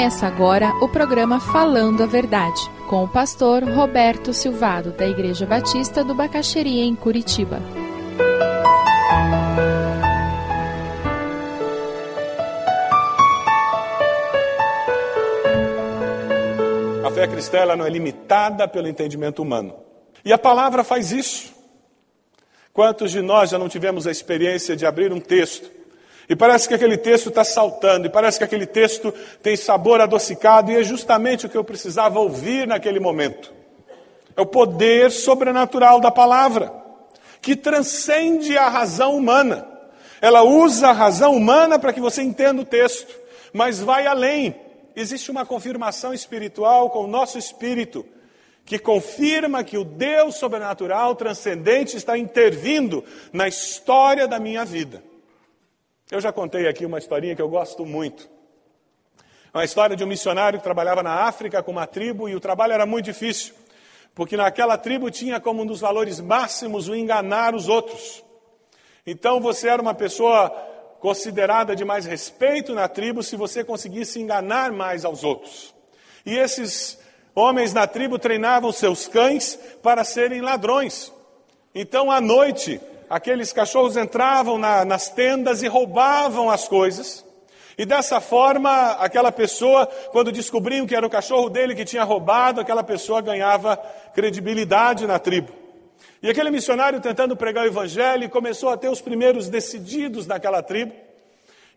Começa agora o programa Falando a Verdade, com o pastor Roberto Silvado, da Igreja Batista do Bacaxeria, em Curitiba. A fé cristã não é limitada pelo entendimento humano. E a palavra faz isso. Quantos de nós já não tivemos a experiência de abrir um texto e parece que aquele texto está saltando, e parece que aquele texto tem sabor adocicado, e é justamente o que eu precisava ouvir naquele momento. É o poder sobrenatural da palavra, que transcende a razão humana. Ela usa a razão humana para que você entenda o texto, mas vai além. Existe uma confirmação espiritual com o nosso espírito, que confirma que o Deus sobrenatural, transcendente, está intervindo na história da minha vida. Eu já contei aqui uma historinha que eu gosto muito. Uma história de um missionário que trabalhava na África com uma tribo e o trabalho era muito difícil, porque naquela tribo tinha como um dos valores máximos o enganar os outros. Então você era uma pessoa considerada de mais respeito na tribo se você conseguisse enganar mais aos outros. E esses homens na tribo treinavam seus cães para serem ladrões. Então à noite aqueles cachorros entravam na, nas tendas e roubavam as coisas. E dessa forma, aquela pessoa, quando descobriam que era o cachorro dele que tinha roubado, aquela pessoa ganhava credibilidade na tribo. E aquele missionário, tentando pregar o evangelho, começou a ter os primeiros decididos naquela tribo.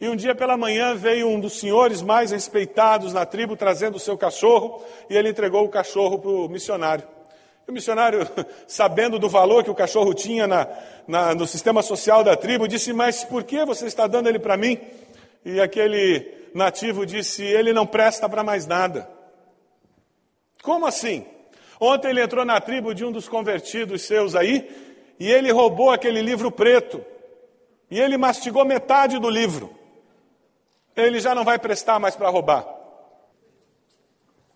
E um dia pela manhã veio um dos senhores mais respeitados na tribo trazendo o seu cachorro, e ele entregou o cachorro para o missionário. O missionário, sabendo do valor que o cachorro tinha na, na, no sistema social da tribo, disse: Mas por que você está dando ele para mim? E aquele nativo disse: Ele não presta para mais nada. Como assim? Ontem ele entrou na tribo de um dos convertidos seus aí, e ele roubou aquele livro preto. E ele mastigou metade do livro. Ele já não vai prestar mais para roubar.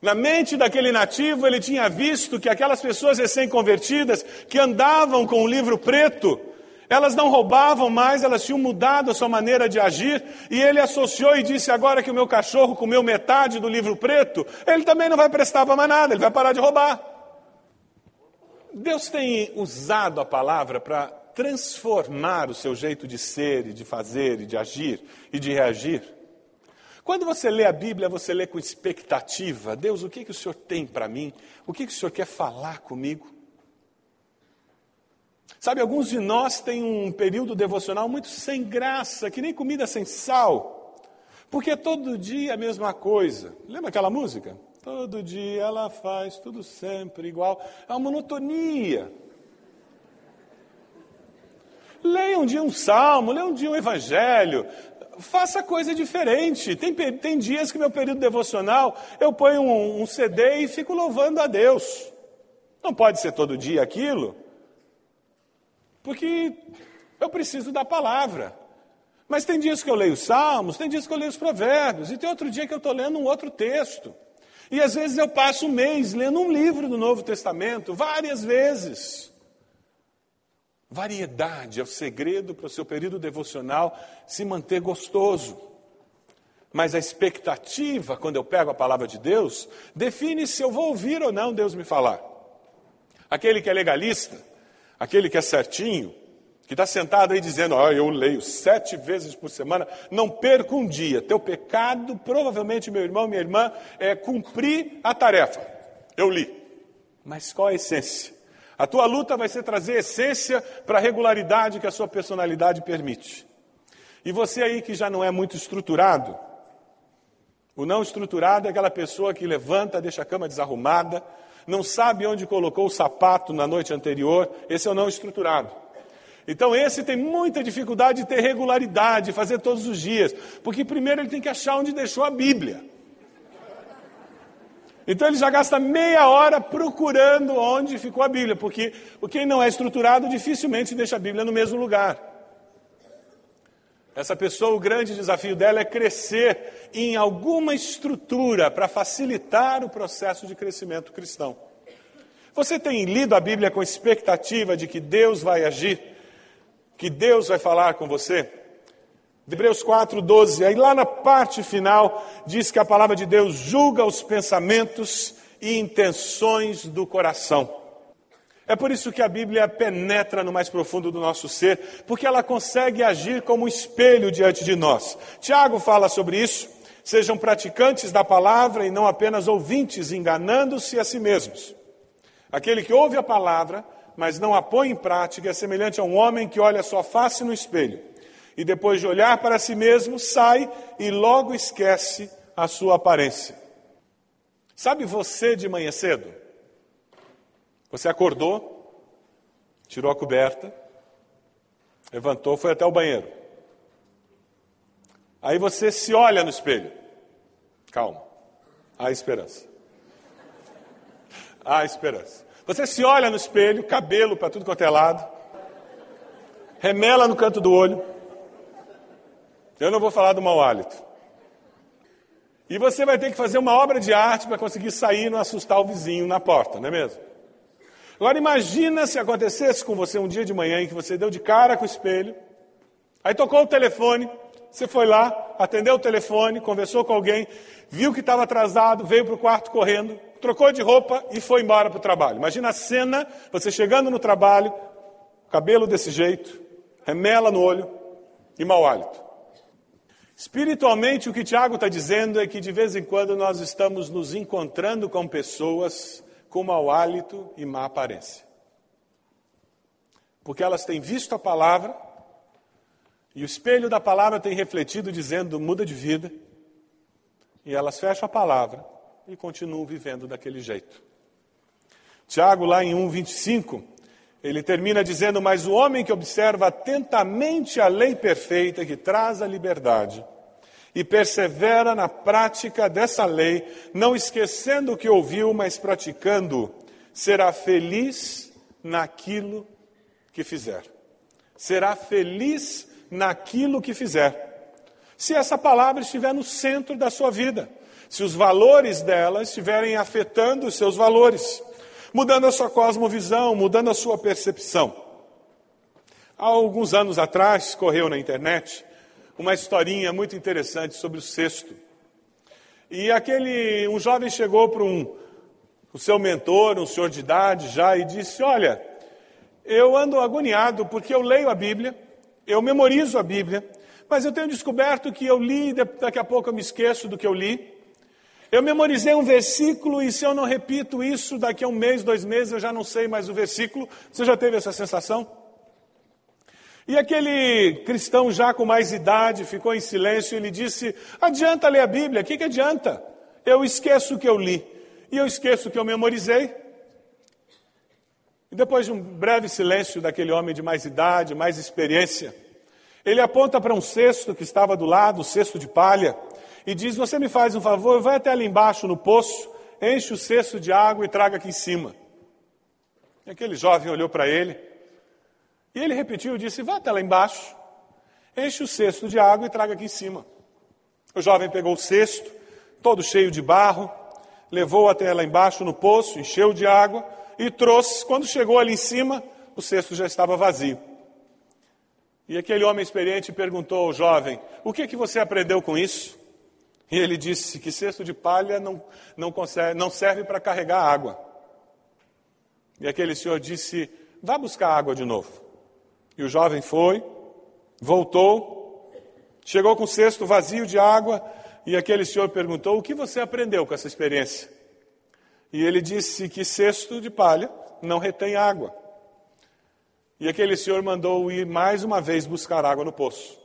Na mente daquele nativo, ele tinha visto que aquelas pessoas recém-convertidas que andavam com o livro preto, elas não roubavam mais, elas tinham mudado a sua maneira de agir, e ele associou e disse: agora que o meu cachorro comeu metade do livro preto, ele também não vai prestar para mais nada, ele vai parar de roubar. Deus tem usado a palavra para transformar o seu jeito de ser e de fazer e de agir e de reagir. Quando você lê a Bíblia, você lê com expectativa: Deus, o que, que o Senhor tem para mim? O que, que o Senhor quer falar comigo? Sabe, alguns de nós têm um período devocional muito sem graça, que nem comida sem sal, porque todo dia a mesma coisa. Lembra aquela música? Todo dia ela faz tudo sempre igual. É uma monotonia. Leia um dia um salmo, leia um dia um evangelho, faça coisa diferente. Tem, tem dias que meu período devocional eu ponho um, um CD e fico louvando a Deus. Não pode ser todo dia aquilo, porque eu preciso da palavra. Mas tem dias que eu leio salmos, tem dias que eu leio os provérbios, e tem outro dia que eu estou lendo um outro texto. E às vezes eu passo um mês lendo um livro do Novo Testamento, várias vezes. Variedade é o segredo para o seu período devocional se manter gostoso. Mas a expectativa, quando eu pego a palavra de Deus, define se eu vou ouvir ou não Deus me falar. Aquele que é legalista, aquele que é certinho, que está sentado aí dizendo: oh, eu leio sete vezes por semana, não perca um dia. Teu pecado, provavelmente, meu irmão, minha irmã, é cumprir a tarefa. Eu li. Mas qual a essência? A tua luta vai ser trazer essência para a regularidade que a sua personalidade permite. E você aí que já não é muito estruturado, o não estruturado é aquela pessoa que levanta, deixa a cama desarrumada, não sabe onde colocou o sapato na noite anterior, esse é o não estruturado. Então, esse tem muita dificuldade de ter regularidade, fazer todos os dias, porque primeiro ele tem que achar onde deixou a Bíblia. Então ele já gasta meia hora procurando onde ficou a Bíblia, porque quem não é estruturado dificilmente deixa a Bíblia no mesmo lugar. Essa pessoa, o grande desafio dela é crescer em alguma estrutura para facilitar o processo de crescimento cristão. Você tem lido a Bíblia com expectativa de que Deus vai agir, que Deus vai falar com você? Hebreus 4, 12. Aí lá na parte final diz que a palavra de Deus julga os pensamentos e intenções do coração. É por isso que a Bíblia penetra no mais profundo do nosso ser, porque ela consegue agir como um espelho diante de nós. Tiago fala sobre isso. Sejam praticantes da palavra e não apenas ouvintes, enganando-se a si mesmos. Aquele que ouve a palavra, mas não a põe em prática, é semelhante a um homem que olha sua face no espelho e depois de olhar para si mesmo, sai e logo esquece a sua aparência. Sabe você de manhã cedo? Você acordou, tirou a coberta, levantou, foi até o banheiro. Aí você se olha no espelho. Calma, há esperança. Há esperança. Você se olha no espelho, cabelo para tudo quanto é lado, remela no canto do olho. Eu não vou falar do mau hálito. E você vai ter que fazer uma obra de arte para conseguir sair e não assustar o vizinho na porta, não é mesmo? Agora imagina se acontecesse com você um dia de manhã em que você deu de cara com o espelho, aí tocou o telefone, você foi lá, atendeu o telefone, conversou com alguém, viu que estava atrasado, veio para o quarto correndo, trocou de roupa e foi embora para o trabalho. Imagina a cena, você chegando no trabalho, cabelo desse jeito, remela no olho e mau hálito. Espiritualmente, o que Tiago está dizendo é que de vez em quando nós estamos nos encontrando com pessoas com mau hálito e má aparência. Porque elas têm visto a palavra e o espelho da palavra tem refletido dizendo muda de vida, e elas fecham a palavra e continuam vivendo daquele jeito. Tiago, lá em 1,25, ele termina dizendo: Mas o homem que observa atentamente a lei perfeita que traz a liberdade e persevera na prática dessa lei, não esquecendo o que ouviu, mas praticando, será feliz naquilo que fizer. Será feliz naquilo que fizer. Se essa palavra estiver no centro da sua vida, se os valores dela estiverem afetando os seus valores, mudando a sua cosmovisão, mudando a sua percepção. Há alguns anos atrás, correu na internet uma historinha muito interessante sobre o cesto. E aquele, um jovem chegou para um, o seu mentor, um senhor de idade já, e disse: Olha, eu ando agoniado porque eu leio a Bíblia, eu memorizo a Bíblia, mas eu tenho descoberto que eu li, daqui a pouco eu me esqueço do que eu li. Eu memorizei um versículo e se eu não repito isso, daqui a um mês, dois meses, eu já não sei mais o versículo. Você já teve essa sensação? E aquele cristão já com mais idade ficou em silêncio e ele disse: Adianta ler a Bíblia, o que, que adianta? Eu esqueço o que eu li e eu esqueço o que eu memorizei. E depois de um breve silêncio daquele homem de mais idade, mais experiência, ele aponta para um cesto que estava do lado, o cesto de palha, e diz: Você me faz um favor, vai até ali embaixo no poço, enche o cesto de água e traga aqui em cima. E aquele jovem olhou para ele, e ele repetiu e disse: Vá até lá embaixo, enche o cesto de água e traga aqui em cima. O jovem pegou o cesto, todo cheio de barro, levou até lá embaixo no poço, encheu de água e trouxe. Quando chegou ali em cima, o cesto já estava vazio. E aquele homem experiente perguntou ao jovem: O que, que você aprendeu com isso? E ele disse que cesto de palha não, não, consegue, não serve para carregar água. E aquele senhor disse: Vá buscar água de novo. E o jovem foi, voltou, chegou com o cesto vazio de água, e aquele senhor perguntou: O que você aprendeu com essa experiência? E ele disse que cesto de palha não retém água. E aquele senhor mandou ir mais uma vez buscar água no poço.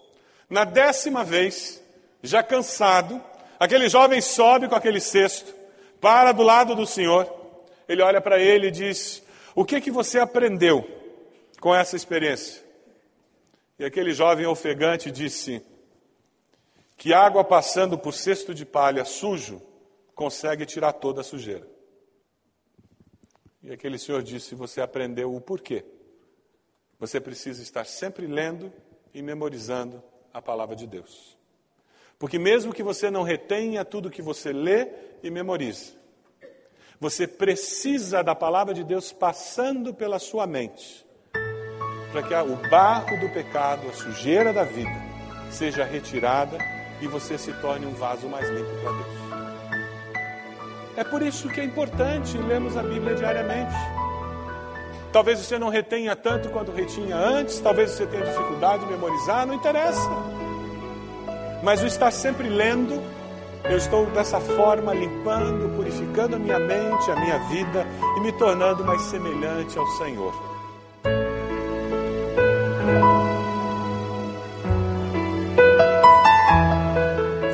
Na décima vez, já cansado, aquele jovem sobe com aquele cesto, para do lado do senhor. Ele olha para ele e diz: O que que você aprendeu com essa experiência? E aquele jovem ofegante disse: Que água passando por cesto de palha sujo consegue tirar toda a sujeira. E aquele senhor disse: Você aprendeu o porquê? Você precisa estar sempre lendo e memorizando a palavra de Deus. Porque mesmo que você não retenha tudo que você lê e memoriza, você precisa da palavra de Deus passando pela sua mente, para que o barro do pecado, a sujeira da vida, seja retirada e você se torne um vaso mais limpo para Deus. É por isso que é importante lermos a Bíblia diariamente. Talvez você não retenha tanto quanto retinha antes, talvez você tenha dificuldade de memorizar, não interessa. Mas o estar sempre lendo, eu estou dessa forma limpando, purificando a minha mente, a minha vida e me tornando mais semelhante ao Senhor.